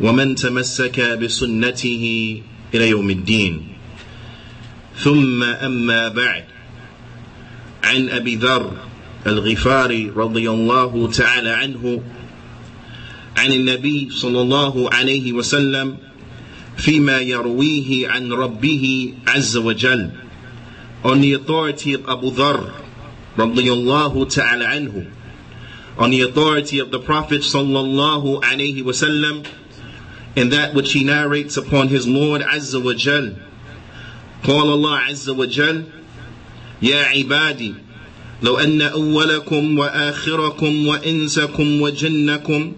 ومن تمسك بسنته إلى يوم الدين. ثم أما بعد عن أبي ذر الغفاري رضي الله تعالى عنه عن النبي صلى الله عليه وسلم فيما يرويه عن ربه عز وجل on the authority of Abu Dharr radiyallahu ta'ala anhu on the authority of the Prophet sallallahu alayhi wasallam and that which he narrates upon his Lord Azza wa Jal. قال الله عز وجل يا عبادي لو أن أولكم وآخركم وإنسكم وجنكم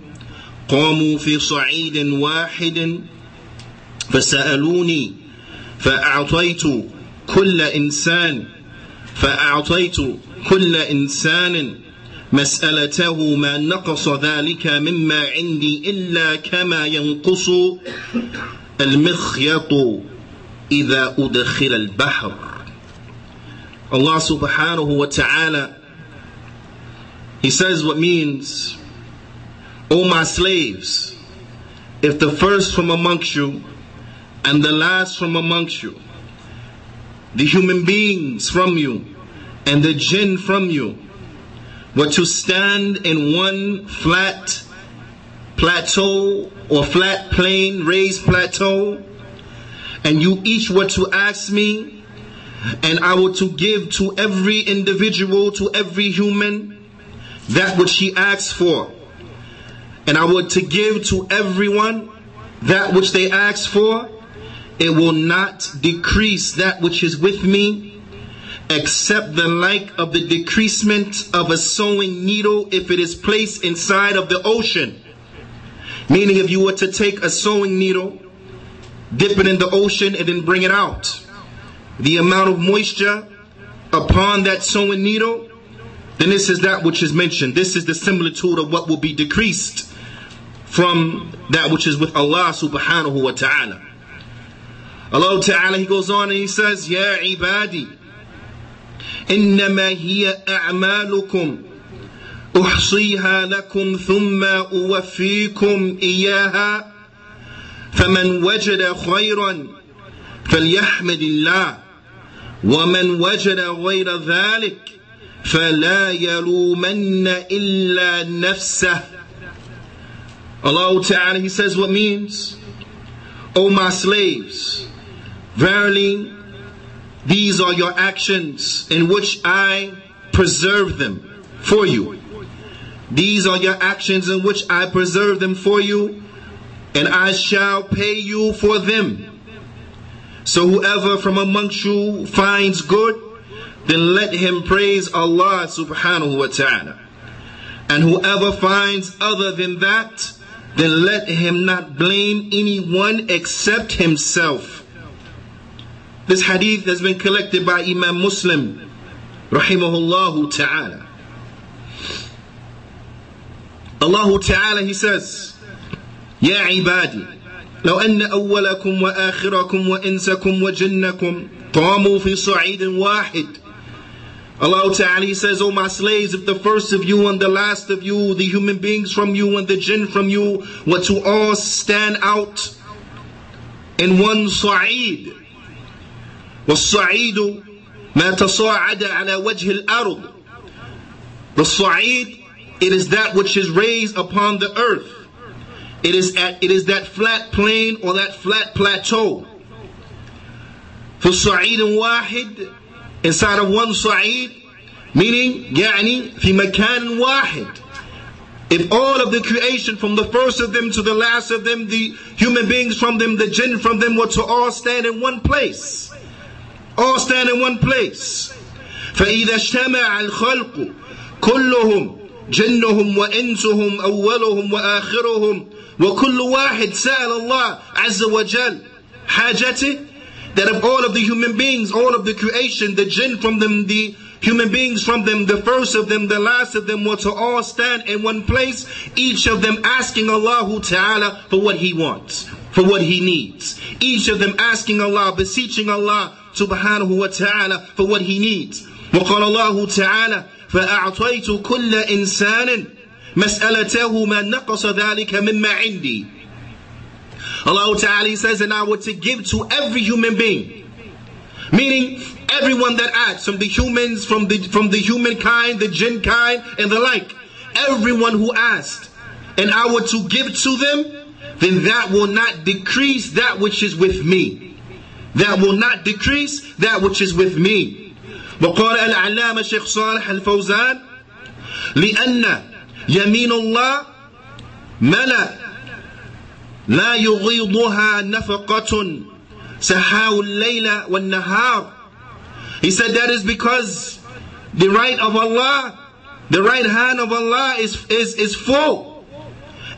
قاموا في صعيد واحد فسألوني فأعطيت كل إنسان فأعطيت كل إنسان مسألته ما نقص ذلك مما عندي إلا كما ينقص المخيط إذا أدخل البحر Allah subhanahu wa ta'ala He says what means O my slaves if the first from amongst you and the last from amongst you the human beings from you and the jinn from you were to stand in one flat plateau or flat plain, raised plateau, and you each were to ask me, and I were to give to every individual, to every human, that which he asks for. And I were to give to everyone that which they ask for, it will not decrease that which is with me except the like of the decreasement of a sewing needle if it is placed inside of the ocean. Meaning, if you were to take a sewing needle, dip it in the ocean, and then bring it out, the amount of moisture upon that sewing needle, then this is that which is mentioned. This is the similitude of what will be decreased from that which is with Allah subhanahu wa ta'ala. Allah ta'ala, He goes on and He says, Ya ibadi. إنما هي أعمالكم. أحصيها لكم ثم أوفيكم إياها. فمن وجد خيرا فليحمد الله. ومن وجد غير ذلك فلا يلومن إلا نفسه. Allah Ta'ala He says what means? O my slaves verily These are your actions in which I preserve them for you. These are your actions in which I preserve them for you, and I shall pay you for them. So whoever from amongst you finds good, then let him praise Allah subhanahu wa ta'ala. And whoever finds other than that, then let him not blame anyone except himself. This hadith has been collected by Imam Muslim, rahimahullah ta'ala. Allah ta'ala, he says, يا عبادي لو أن أولكم وآخركم وإنسكم وجنكم قاموا في صعيد واحد Allah Ta'ala he says, O my slaves, if the first of you and the last of you, the human beings from you and the jinn from you, were to all stand out in one sa'id, والصعيد ما تصاعد على وجه الأرض The Sa'id, it is that which is raised upon the earth. It is, at, it is that flat plain or that flat plateau. For Sa'id واحد inside of one Sa'id, meaning يعني في مكان واحد. If all of the creation from the first of them to the last of them, the human beings from them, the jinn from them were to all stand in one place all stand in one place فإذا اجتمع الخلق كلهم جنهم وإنسهم أولهم وآخرهم وكل واحد سأل الله عز وجل حاجته that of all of the human beings, all of the creation, the jinn from them, the human beings from them, the first of them, the last of them were to all stand in one place, each of them asking Allah Ta'ala for what he wants, for what he needs. Each of them asking Allah, beseeching Allah subhanahu wa ta'ala for what he needs. وقال الله تعالى فأعطيت كل إنسان مسألته ما نقص ذلك مما عندي Allah Ta'ala says, and I were to give to every human being. Meaning, everyone that acts, from the humans, from the, from the humankind, the jinn kind, and the like. Everyone who asked, and I were to give to them, then that will not decrease that which is with me. That will not decrease that which is with me. وقال العلامة شيخ صالح الفوزان لأن يمين الله ملأ لا يغيضها نفقة سحاو الليل والنهار He said that is because the right of Allah, the right hand of Allah is, is, is full.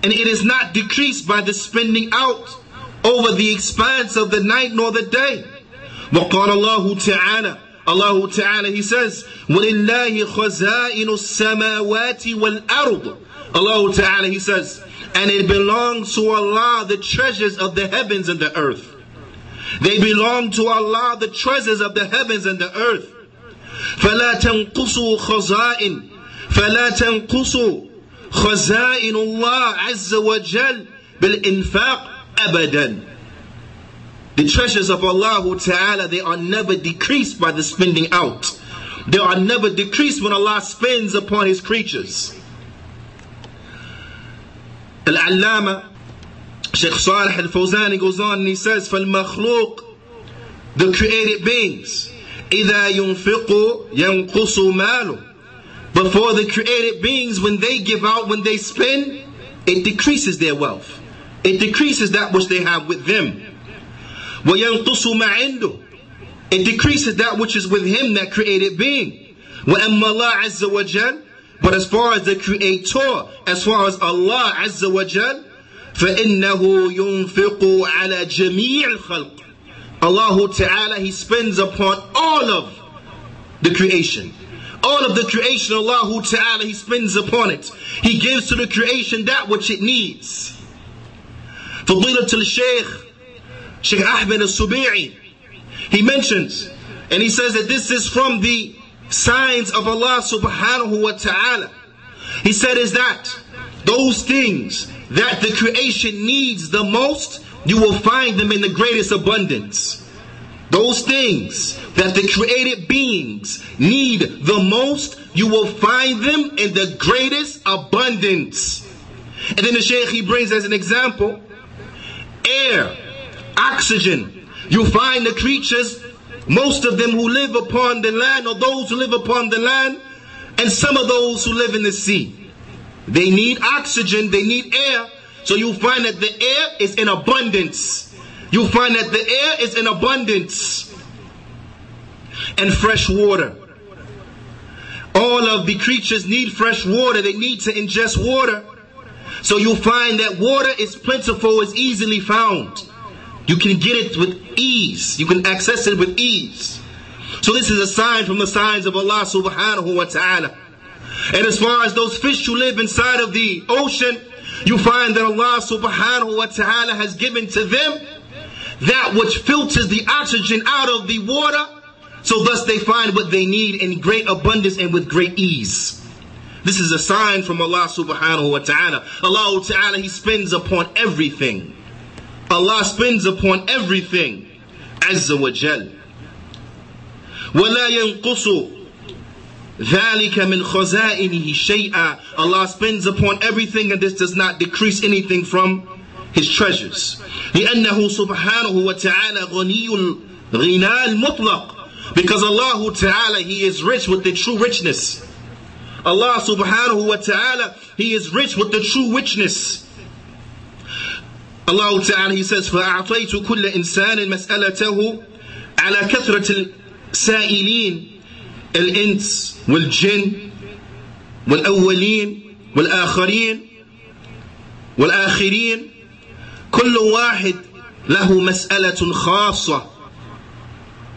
And it is not decreased by the spending out over the expanse of the night nor the day. وقال الله تعالى Allah Ta'ala, He says, وَلِلَّهِ خَزَائِنُ السَّمَاوَاتِ وَالْأَرْضِ Allah Ta'ala, He says, and it belongs to Allah the treasures of the heavens and the earth. They belong to Allah the treasures of the heavens and the earth. فَلَا تَنْقُصُوا خَزَائِن فَلَا تَنْقُصُوا خَزَائِنُ اللَّهِ عَزَّ وَجَلَّ بِالْإِنفاق أَبَدًا the treasures of Allah Ta'ala, they are never decreased by the spending out. They are never decreased when Allah spends upon His creatures. Al-Allama, Shaykh Salih al-Fawzani goes on and he says, فَالْمَخْلُوق The created beings, إِذَا يُنْفِقُ يَنْقُصُ مَالُ But for the created beings, when they give out, when they spend, it decreases their wealth. It decreases that which they have with them. وَيَنْقُصُ مَا عِنْدُهُ It decreases that which is with him, that created being. وَأَمَّا اللَّهُ عَزَّ وَجَلَّ But as far as the creator, as far as Allah عز وجل, فَإِنَّهُ يُنْفِقُ عَلَى جَمِيعِ الْخَلْقِ Allah Ta'ala, He spends upon all of the creation. All of the creation, Allah Ta'ala, He spends upon it. He gives to the creation that which it needs. Fadilat al-Shaykh, Sheikh Ahmed al-Subi'i, he mentions, and he says that this is from the signs of Allah subhanahu wa ta'ala. He said is that those things that the creation needs the most, you will find them in the greatest abundance. Those things that the created beings need the most, you will find them in the greatest abundance. And then the Shaykh he brings as an example air oxygen. You find the creatures, most of them who live upon the land, or those who live upon the land, and some of those who live in the sea. They need oxygen, they need air. So you find that the air is in abundance. You find that the air is in abundance. And fresh water. All of the creatures need fresh water. They need to ingest water. So you'll find that water is plentiful, is easily found. You can get it with ease. You can access it with ease. So this is a sign from the signs of Allah subhanahu wa ta'ala. And as far as those fish who live inside of the ocean, you find that Allah subhanahu wa ta'ala has given to them that which filters the oxygen out of the water. So thus they find what they need in great abundance and with great ease. This is a sign from Allah subhanahu wa ta'ala. Allah ta'ala, He spends upon everything. Allah spends upon everything Azza wa Jal. ولا ينقص ذلك من خزائنه شيئا Allah spends upon everything and this does not decrease anything from his treasures لأنه سبحانه وتعالى غني الغنى المطلق because Allah Ta'ala He is rich with the true richness Allah subhanahu wa ta'ala He is rich with the true richness. Allah Ta'ala He says فَأَعْطَيْتُ كُلَّ إِنسَانٍ مَسْأَلَتَهُ على كثرة السائلين الإنس والجن والأولين والآخرين والآخرين كل واحد له مسألة خاصة.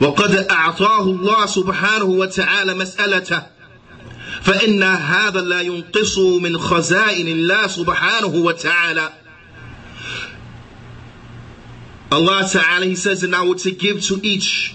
وقد أعطاه الله سبحانه وتعالى مسألته. فإن هذا لا ينقص من خزائن الله سبحانه وتعالى Allah Ta'ala, He says, and I will to give to each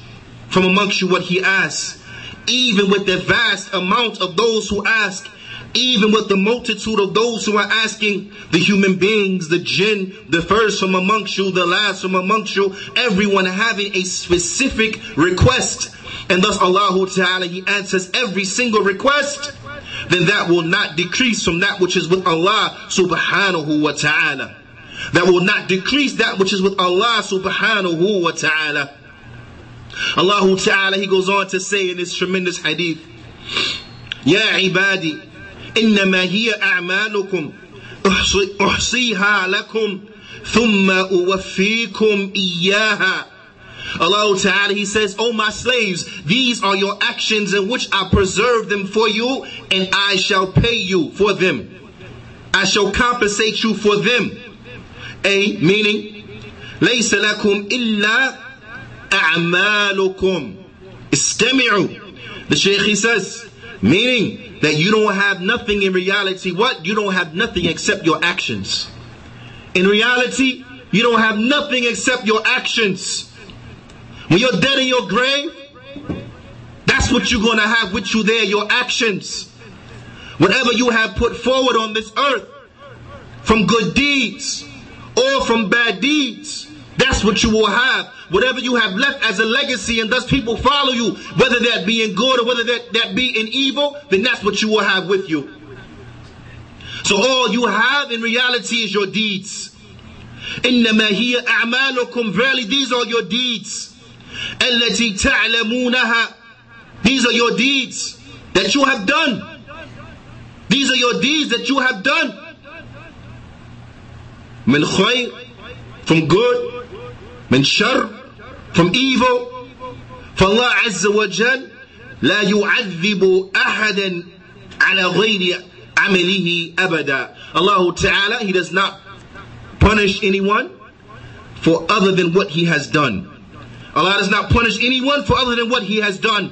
from amongst you what He asks, even with the vast amount of those who ask, even with the multitude of those who are asking, the human beings, the jinn, the first from amongst you, the last from amongst you, everyone having a specific request. And thus Allah Ta'ala, He answers every single request, then that will not decrease from that which is with Allah Subhanahu wa Ta'ala. That will not decrease that which is with Allah Subhanahu wa Ta'ala. Allah Ta'ala, He goes on to say in this tremendous hadith, Ya ibadi, إنما هي أعمالكم أحصيها لكم ثم أوفيكم إياها Allah Ta'ala, He says, O my slaves, these are your actions in which I preserve them for you, and I shall pay you for them. I shall compensate you for them. A, meaning, ليس لكم إلا أعمالكم استمعوا The Shaykh he says, meaning that you don't have nothing in reality. What? You don't have nothing except your actions. In reality, you don't have nothing except your actions. When you're dead in your grave, that's what you're going to have with you there, your actions. Whatever you have put forward on this earth, from good deeds or from bad deeds, that's what you will have whatever you have left as a legacy and thus people follow you, whether that be in good or whether that, that be in evil, then that's what you will have with you. So all you have in reality is your deeds. إنما هي أعمالكم Verily these are your deeds. التي تعلمونها These are your deeds that you have done. These are your deeds that you have done. من خير from good من شر from evil. فالله عز وجل لا يعذب أحدا على غير عمله أبدا. Allah Ta'ala, He does not punish anyone for other than what He has done. Allah does not punish anyone for other than what He has done.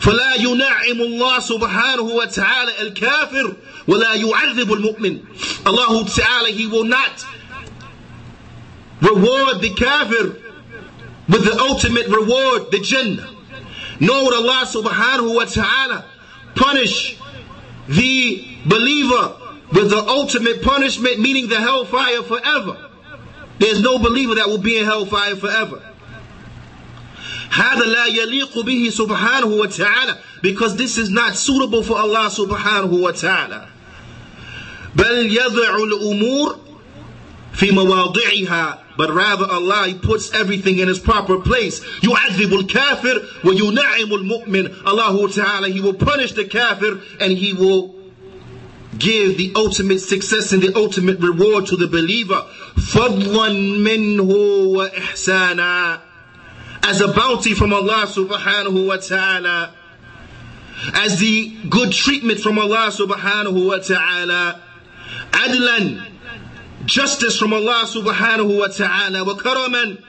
فلا ينعم الله سبحانه وتعالى الكافر ولا يعذب المؤمن. Allah Ta'ala, He will not reward the kafir with the ultimate reward, the Jannah. Nor would Allah subhanahu wa ta'ala punish the believer with the ultimate punishment, meaning the hellfire forever. There's no believer that will be in hellfire forever. هذا لا يليق به سبحانه وتعالى because this is not suitable for Allah subhanahu wa ta'ala. بل يضع الأمور في مواضعها but rather Allah He puts everything in its proper place. يُعَذِّبُ الْكَافِرُ وَيُنَعِّمُ الْمُؤْمِنِ Allah Ta'ala He will punish the kafir and He will give the ultimate success and the ultimate reward to the believer. فَضْلًا مِنْهُ وَإِحْسَانًا as a bounty from Allah subhanahu wa ta'ala, as the good treatment from Allah subhanahu wa ta'ala, adlan, justice from Allah subhanahu wa ta'ala, wa karaman,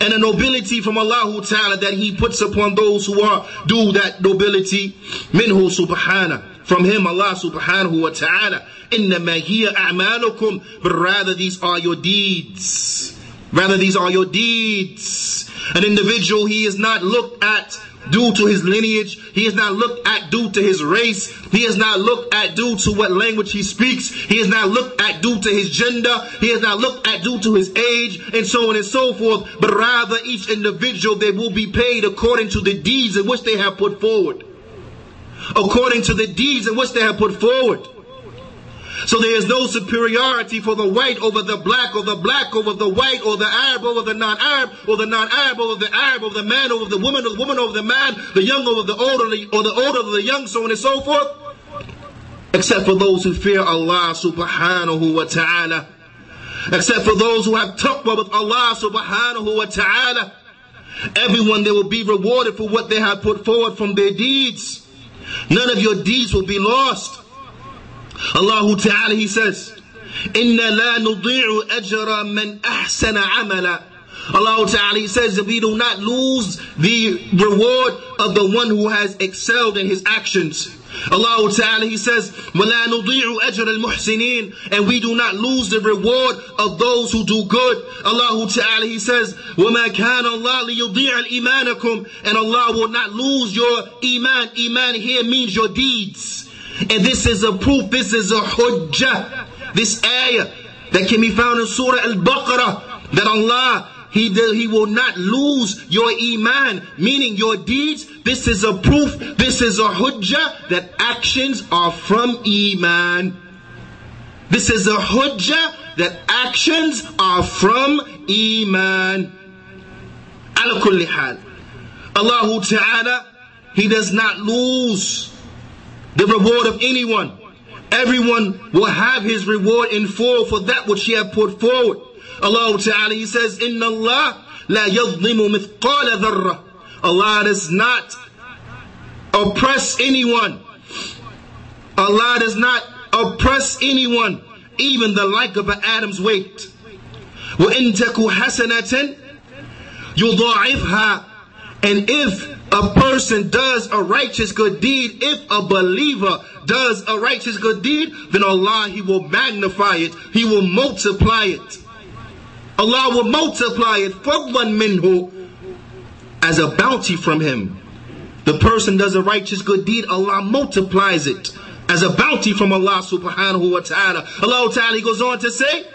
and a nobility from Allah ta'ala that He puts upon those who are do that nobility, minhu subhana, from Him Allah subhanahu wa ta'ala, innama maghia amanukum, but rather these are your deeds. Rather these are your deeds. An individual, he is not looked at due to his lineage. He is not looked at due to his race. He is not looked at due to what language he speaks. He is not looked at due to his gender. He is not looked at due to his age and so on and so forth. But rather each individual, they will be paid according to the deeds in which they have put forward. According to the deeds in which they have put forward. So there is no superiority for the white over the black, or the black over the white, or the Arab over the non-Arab, or the non-Arab over the Arab, or the man over the woman, or the woman over the man, the young over the old, or the, or the over the young, so on and so forth. Except for those who fear Allah subhanahu wa ta'ala. Except for those who have taqwa with Allah subhanahu wa ta'ala. Everyone they will be rewarded for what they have put forward from their deeds. None of your deeds will be lost. Allah Ta'ala, He says, إِنَّ لَا نُضِيعُ أَجْرَ مَنْ أَحْسَنَ عَمَلًا Allah Ta'ala He says that we do not lose the reward of the one who has excelled in his actions. Allah Ta'ala He says, وَلَا نُضِيعُ أَجْرَ الْمُحْسِنِينَ And we do not lose the reward of those who do good. Allah Ta'ala He says, وَمَا كَانَ اللَّهُ لِيُضِيعَ الْإِيمَانَكُمْ And Allah will not lose your iman. Iman here means your deeds. And this is a proof, this is a hujjah. This ayah that can be found in Surah Al-Baqarah that Allah he, he will not lose your iman, meaning your deeds. This is a proof, this is a hujjah that actions are from iman. This is a hujjah that actions are from iman. Ala kulli hal. Allah Ta'ala, He does not lose the reward of anyone. Everyone will have his reward in full for that which he have put forward. Allah Ta'ala, He says, Inna Allah la yadlimu mithqala dharra. Allah does not oppress anyone. Allah does not oppress anyone, even the like of an atom's weight. وَإِن تَكُ حَسَنَةً يُضَاعِفْهَا And if a person does a righteous good deed, if a believer does a righteous good deed, then Allah, He will magnify it. He will multiply it. Allah will multiply it fadlan minhu as a bounty from him. The person does a righteous good deed, Allah multiplies it as a bounty from Allah subhanahu wa ta'ala. Allah ta'ala goes on to say,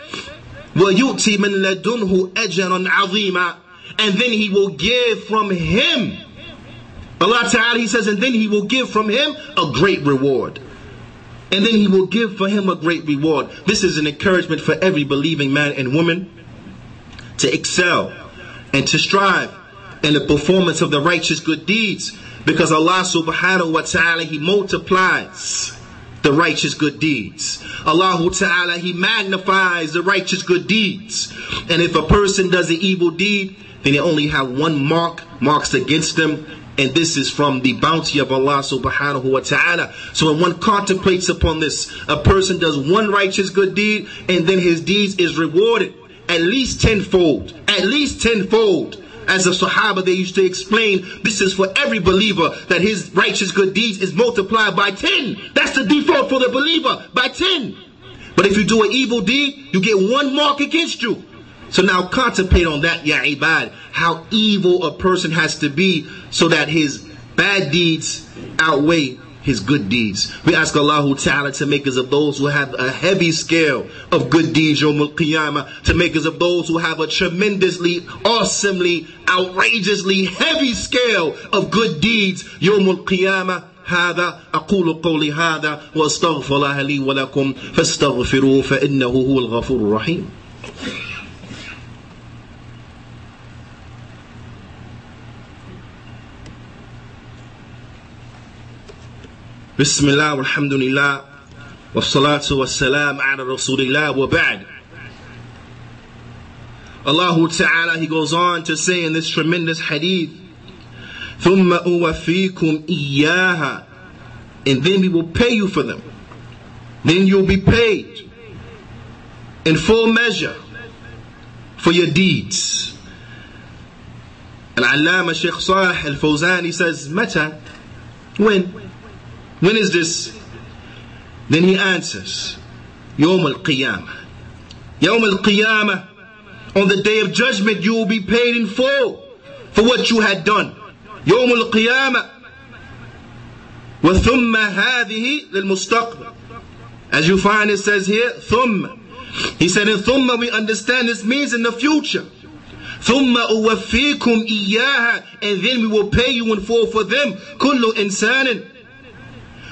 وَيُؤْتِ مِن لَدُنْهُ أَجْرًا عَظِيمًا And then he will give from him. Allah ta'ala he says, and then he will give from him a great reward. And then he will give for him a great reward. This is an encouragement for every believing man and woman to excel and to strive in the performance of the righteous good deeds because Allah subhanahu wa ta'ala he multiplies the righteous good deeds. Allah ta'ala he magnifies the righteous good deeds. And if a person does an evil deed, then they only have one mark marks against them and this is from the bounty of Allah subhanahu wa ta'ala. So when one contemplates upon this, a person does one righteous good deed and then his deeds is rewarded at least tenfold, at least tenfold. As the Sahaba, they used to explain, this is for every believer that his righteous good deeds is multiplied by 10. That's the default for the believer, by 10. But if you do an evil deed, you get one mark against you. So now contemplate on that, ya ibad, how evil a person has to be so that his bad deeds outweigh his good deeds. We ask Allah Ta'ala to make us of those who have a heavy scale of good deeds, Yawm al-Qiyamah, to make us of those who have a tremendously, awesomely, outrageously heavy scale of good deeds, Yawm al-Qiyamah. هذا أقول قولي هذا وأستغفر الله لي ولكم فاستغفروه فإنه هو الغفور الرحيم بسم الله والحمد لله والصلاة والسلام على رسول الله وبعد Allah Ta'ala, He goes on to say in this tremendous hadith, ثُمَّ أُوَفِيكُمْ إِيَّاهَا And then we will pay you for them. Then you'll be paid in full measure for your deeds. Al-Allama Shaykh Salih Al-Fawzan, he says, متى? When? When is this? Then he answers, Yawm al-Qiyamah. Yawm al-Qiyamah, on the day of judgment you will be paid in full for what you had done. Yawm al-Qiyamah. وثم هذه للمستقبل. As you find it says here, ثم. He said in ثم we understand this means in the future. ثم أوفيكم إياها and then we will pay you in full for them. كل إنسان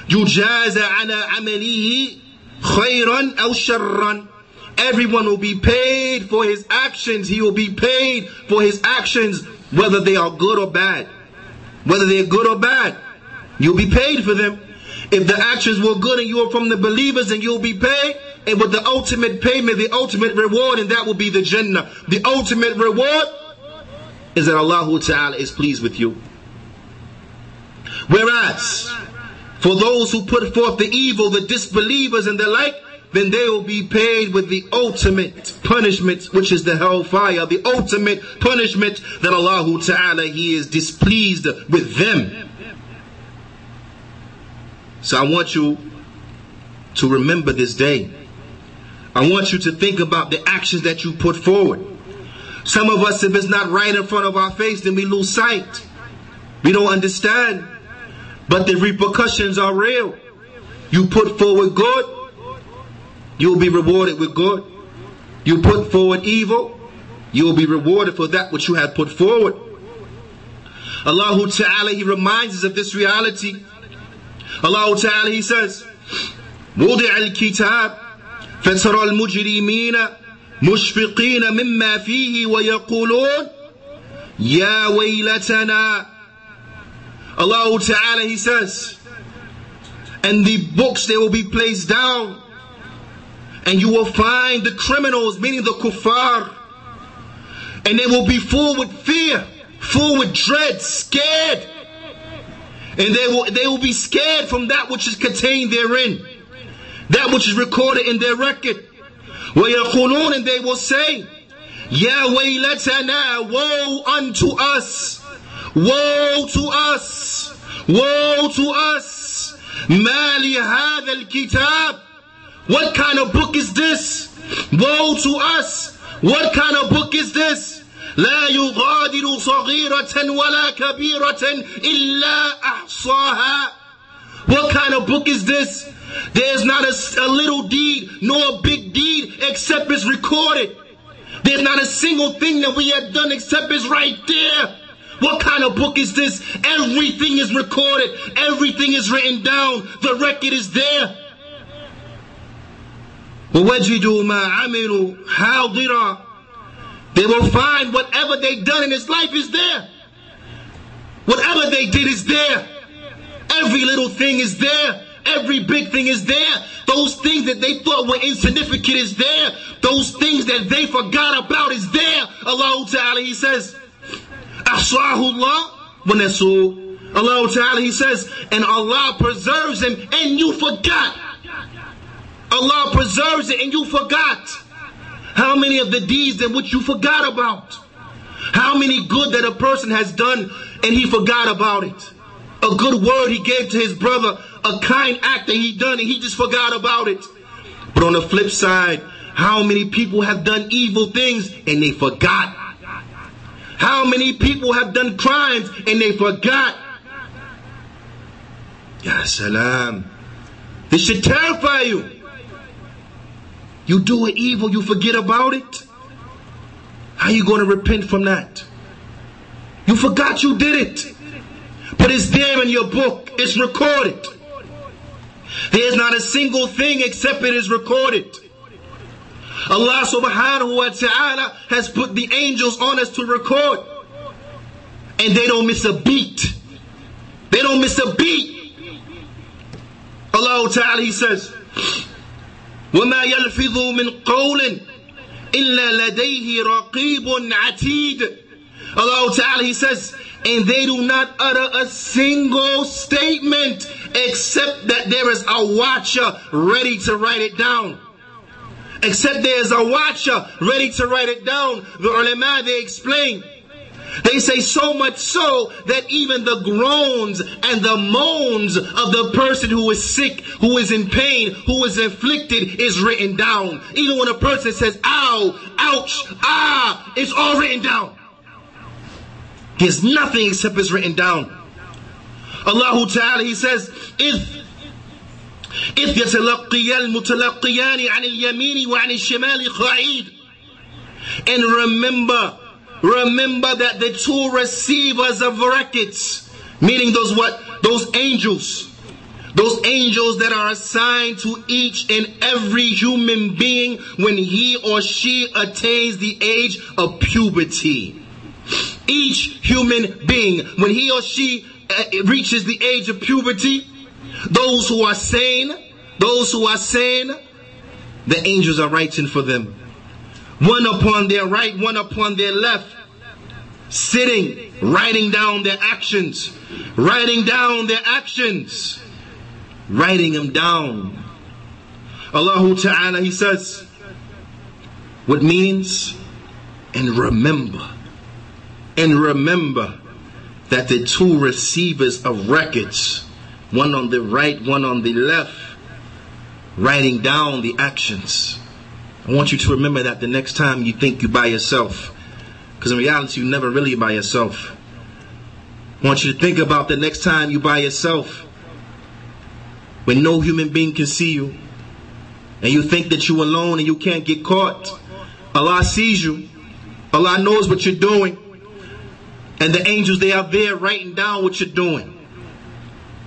يجازى على عمله خيرا أو شرا Everyone will be paid for his actions. He will be paid for his actions, whether they are good or bad. Whether they're good or bad, you'll be paid for them. If the actions were good and you are from the believers, and you'll be paid. And with the ultimate payment, the ultimate reward, and that will be the Jannah. The ultimate reward is that Allah Ta'ala is pleased with you. Whereas, for those who put forth the evil, the disbelievers and the like, then they will be paid with the ultimate punishment, which is the hellfire, the ultimate punishment that Allah Ta'ala, He is displeased with them. So I want you to remember this day. I want you to think about the actions that you put forward. Some of us, if it's not right in front of our face, then we lose sight. We don't understand. But the repercussions are real. You put forward good, you'll be rewarded with good. You put forward evil, you'll be rewarded for that which you have put forward. Allah Ta'ala, He reminds us of this reality. Allah Ta'ala, He says, وضع الكتاب فترى المجرمين مشفقين مما فيه ويقولون يا ويلتنا Allah Ta'ala He says and the books they will be placed down and you will find the criminals meaning the kuffar and they will be full with fear full with dread scared and they will they will be scared from that which is contained therein that which is recorded in their record وَيَقُولُونَ and they will say Ya waylatana woe unto us woe to us woe to us ما لهذا الكتاب what kind of book is this woe to us what kind of book is this لا يغادر صغيرة ولا كبيرة إلا أحصاها What kind of book is this? There's not a, a little deed nor a big deed except it's recorded. There's not a single thing that we have done except it's right there. What kind of book is this? Everything is recorded. Everything is written down. The record is there. وَوَجِدُوا مَا عَمِلُوا حَاضِرًا They will find whatever they've done in this life is there. Whatever they did is there. Every little thing is there. Every big thing is there. Those things that they thought were insignificant is there. Those things that they forgot about is there. Allah Ta'ala, He says, Ahsahullah wanasu. Allah Ta'ala, He says, and Allah preserves him and you forgot. Allah preserves it and you forgot. How many of the deeds that which you forgot about? How many good that a person has done and he forgot about it? A good word he gave to his brother, a kind act that he done and he just forgot about it. But on the flip side, how many people have done evil things and they forgot? How many people have done crimes and they forgot? Ya salam. This should terrify you. You do an evil, you forget about it. How you going to repent from that? You forgot you did it. But it's there in your book. It's recorded. There's not a single thing except it is recorded. Allah subhanahu wa ta'ala has put the angels on us to record. And they don't miss a beat. They don't miss a beat. Allah ta'ala, He says, وما يلفظ من قول إلا لديه رقيب عتيد Allah Ta'ala He says and they do not utter a single statement except that there is a watcher ready to write it down except there is a watcher ready to write it down the ulama they explain they say so much so that even the groans and the moans of the person who is sick, who is in pain, who is afflicted is written down. Even when a person says, ow, ouch, ah, it's all written down. There's nothing except it's written down. Allah Ta'ala, He says, if إذ يتلقي المتلقيان عن اليمين وعن الشمال قعيد and remember Remember that the two receivers of records, meaning those what? Those angels. Those angels that are assigned to each and every human being when he or she attains the age of puberty. Each human being, when he or she uh, reaches the age of puberty, those who are sane, those who are sane, the angels are writing for them. One upon their right, one upon their left sitting, writing down their actions, writing down their actions. writing them down. Allah Ta'ala, He says, what means, and remember, and remember that the two receivers of records, one on the right, one on the left, writing down the actions. I want you to remember that the next time you think you're by yourself. Because in reality, you're never really by yourself. I want you to think about the next time you're by yourself. When no human being can see you. And you think that you're alone and you can't get caught. Allah sees you. Allah knows what you're doing. And the angels, they are there writing down what you're doing.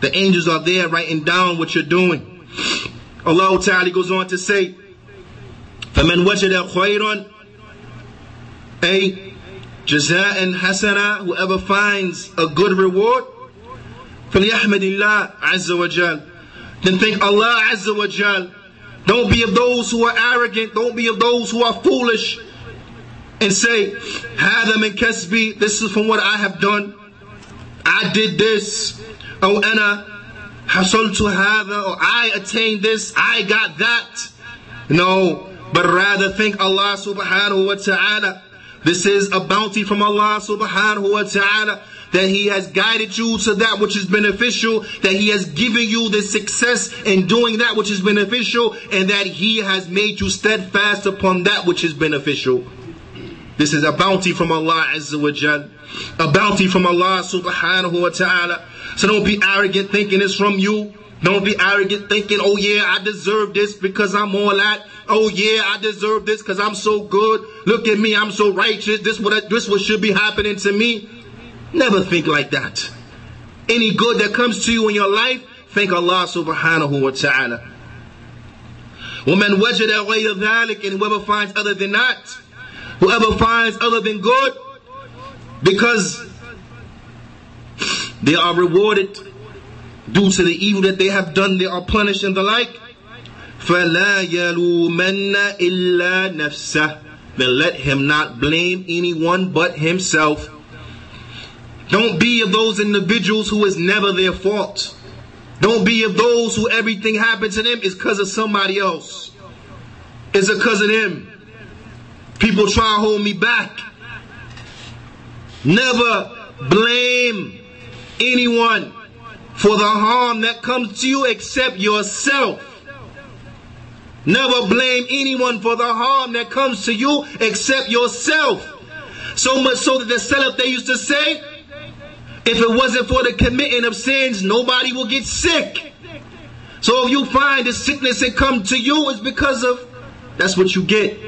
The angels are there writing down what you're doing. Allah Ta'ala goes on to say, فَمَنْ وَجَدَ خَيْرًا A جزاء حسنة Whoever finds a good reward فَلْيَحْمَدِ اللَّهِ عَزَّ وَجَلَ Then thank Allah Azza wa Jal. Don't be of those who are arrogant. Don't be of those who are foolish and say, هذا من كسبي, this is from what I have done. I did this. أو أنا حصلت هذا, or I attained this, I got that. No, but rather thank Allah subhanahu wa ta'ala. This is a bounty from Allah subhanahu wa ta'ala that He has guided you to that which is beneficial, that He has given you the success in doing that which is beneficial, and that He has made you steadfast upon that which is beneficial. This is a bounty from Allah Azza wa Jal. A bounty from Allah subhanahu wa ta'ala. So don't be arrogant thinking it's from you. Don't be arrogant thinking, oh yeah, I deserve this because I'm all that. Oh yeah, I deserve this because I'm so good. Look at me, I'm so righteous. This what this what should be happening to me. Never think like that. Any good that comes to you in your life, thank Allah subhanahu wa ta'ala. وَمَنْ وَجَدَ غَيْرَ ذَلِكَ And whoever finds other than that, Whoever finds other than good, because they are rewarded due to the evil that they have done, they are punished and the like. فَلَا يَلُومَنَّ إِلَّا نَفْسَهُ Then let him not blame anyone but himself. Don't be of those individuals who is never their fault. Don't be of those who everything happens to them is because of somebody else. It's because of them. People try to hold me back. Never blame anyone for the harm that comes to you except yourself. Never blame anyone for the harm that comes to you except yourself. So much so that the Salaf they used to say, if it wasn't for the committing of sins, nobody will get sick. So if you find the sickness that come to you, it's because of that's what you get.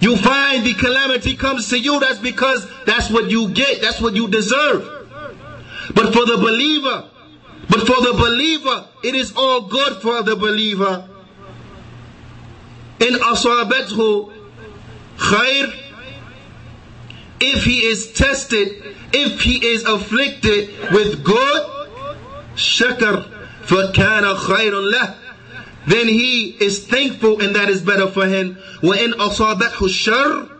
You find the calamity comes to you, that's because that's what you get, that's what you deserve. But for the believer, but for the believer, it is all good for the believer. In asabethu khair, if he is tested, if he is afflicted with good, shakar, فَكَانَ خَيْرٌ لَهُ then he is thankful and that is better for him. وَإِنْ أَصَابَتْهُ الشَّرِّ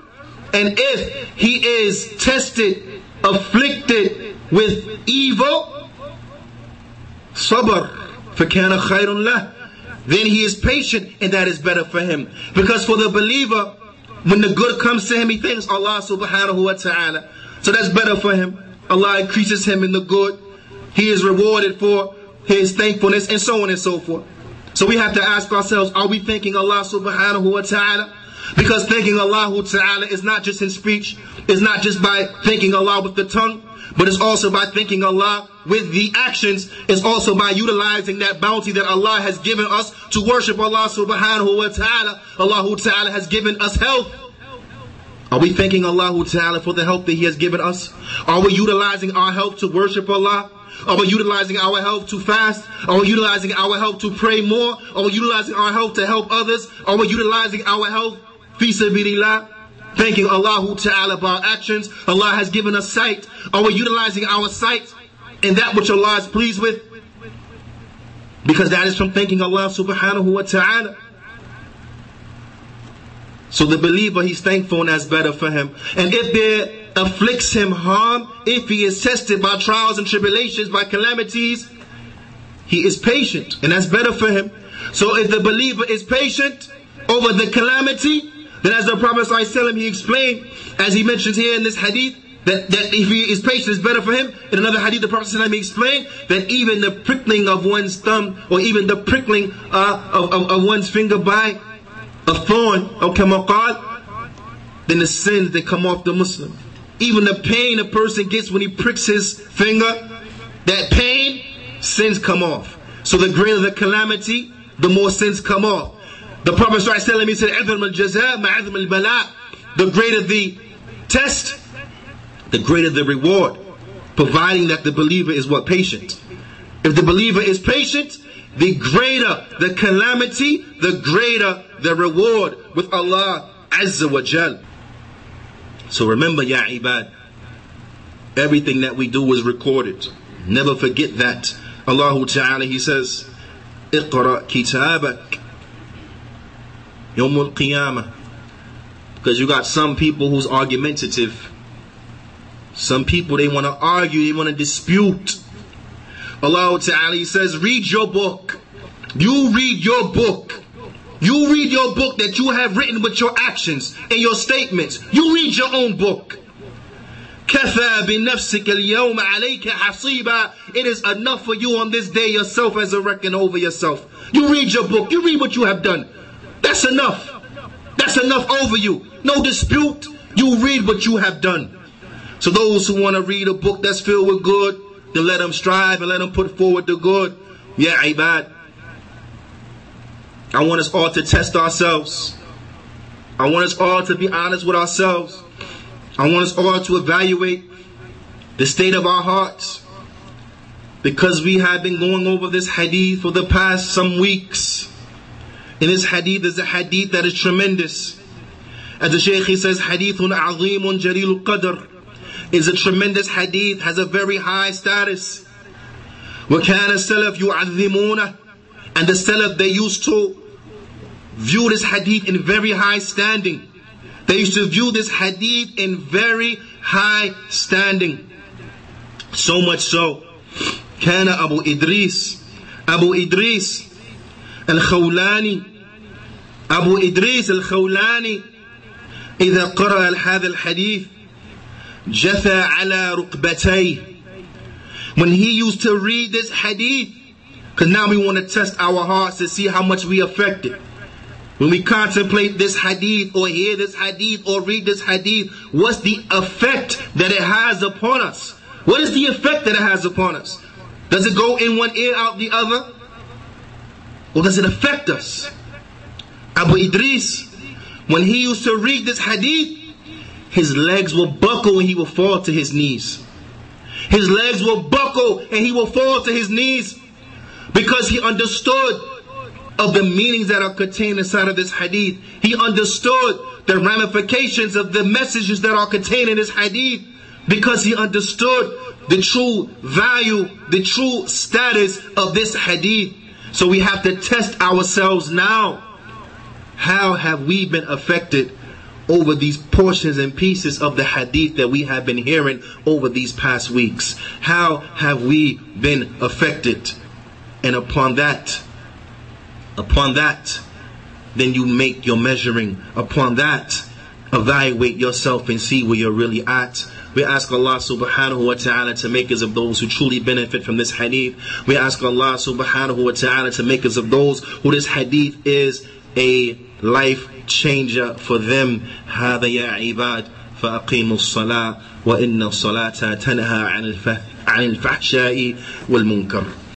And if he is tested, afflicted with evil, صَبَرْ فَكَانَ خَيْرٌ لَهُ Then he is patient and that is better for him. Because for the believer, when the good comes to him, he thanks Allah subhanahu wa ta'ala. So that's better for him. Allah increases him in the good. He is rewarded for his thankfulness and so on and so forth. So we have to ask ourselves, are we thanking Allah subhanahu wa ta'ala? Because thanking Allah ta'ala is not just in speech, it's not just by thanking Allah with the tongue, but it's also by thanking Allah with the actions. It's also by utilizing that bounty that Allah has given us to worship Allah subhanahu wa ta'ala. Allah ta'ala has given us health. Are we thanking Allah ta'ala for the help that He has given us? Are we utilizing our help to worship Allah? Are we utilizing our health to fast? Are we utilizing our health to pray more? Are we utilizing our health to help others? Are we utilizing our health fi sabilillah? Thanking Allah Ta'ala for our actions. Allah has given us sight. Are we utilizing our sight in that which Allah is pleased with? Because that is from thanking Allah subhanahu wa ta'ala. So the believer, he's thankful and that's better for him. And if there afflicts him harm, if he is tested by trials and tribulations, by calamities, he is patient, and that's better for him. So if the believer is patient over the calamity, then as the Prophet ﷺ, he explained, as he mentions here in this hadith, that, that if he is patient, it's better for him. In another hadith, the Prophet ﷺ explained that even the prickling of one's thumb, or even the prickling uh, of, of, of, one's finger by a thorn, or kamaqal, then the sins that come off the Muslim. Even the pain a person gets when he pricks his finger, that pain, sins come off. So the greater the calamity, the more sins come off. The Prophet ﷺ, he said, The greater the test, the greater the reward, providing that the believer is what? Patient. If the believer is patient, the greater the calamity, the greater the reward with Allah Azza wa Jal. So remember, Ya Ibad, everything that we do is recorded. Never forget that. Allah Ta'ala, He says, اقرأ كتابك يوم القيامة because you got some people who's argumentative some people they want to argue they want to dispute Allah Ta'ala says read your book you read your book You read your book that you have written with your actions and your statements. You read your own book. It is enough for you on this day yourself as a reckoning over yourself. You read your book. You read what you have done. That's enough. That's enough over you. No dispute. You read what you have done. So those who want to read a book that's filled with good, then let them strive and let them put forward the good. Ya, ibad. I want us all to test ourselves. I want us all to be honest with ourselves. I want us all to evaluate the state of our hearts. Because we have been going over this hadith for the past some weeks. And this hadith is a hadith that is tremendous. As the Shaykh he says, Hadithun Azimun Jalilul Qadr is a tremendous hadith, has a very high status. وَكَانَ السَّلَفْ يُعَذِّمُونَهُ And the Salaf, they used to view this hadith in very high standing. They used to view this hadith in very high standing. So much so, كان أبو إدريس أبو إدريس الخولاني أبو إدريس الخولاني إذا قرأ هذا الحديث جثى على ركبتيه when he used to read this hadith because now we want to test our hearts to see how much we affected when we contemplate this hadith or hear this hadith or read this hadith, what's the effect that it has upon us? What is the effect that it has upon us? Does it go in one ear out the other? Or does it affect us? Abu Idris, when he used to read this hadith, his legs will buckle and he will fall to his knees. His legs will buckle and he will fall to his knees because he understood of the meanings that are contained inside of this hadith. He understood the ramifications of the messages that are contained in this hadith because he understood the true value, the true status of this hadith. So we have to test ourselves now. How have we been affected over these portions and pieces of the hadith that we have been hearing over these past weeks? How have we been affected? And upon that, Upon that, then you make your measuring. Upon that, evaluate yourself and see where you're really at. We ask Allah subhanahu wa ta'ala to make us of those who truly benefit from this hadith. We ask Allah subhanahu wa ta'ala to make us of those who this hadith is a life changer for them. هذا يا عباد فأقيموا الصلاة وإن الصلاة تنهى عن الفحشاء والمنكر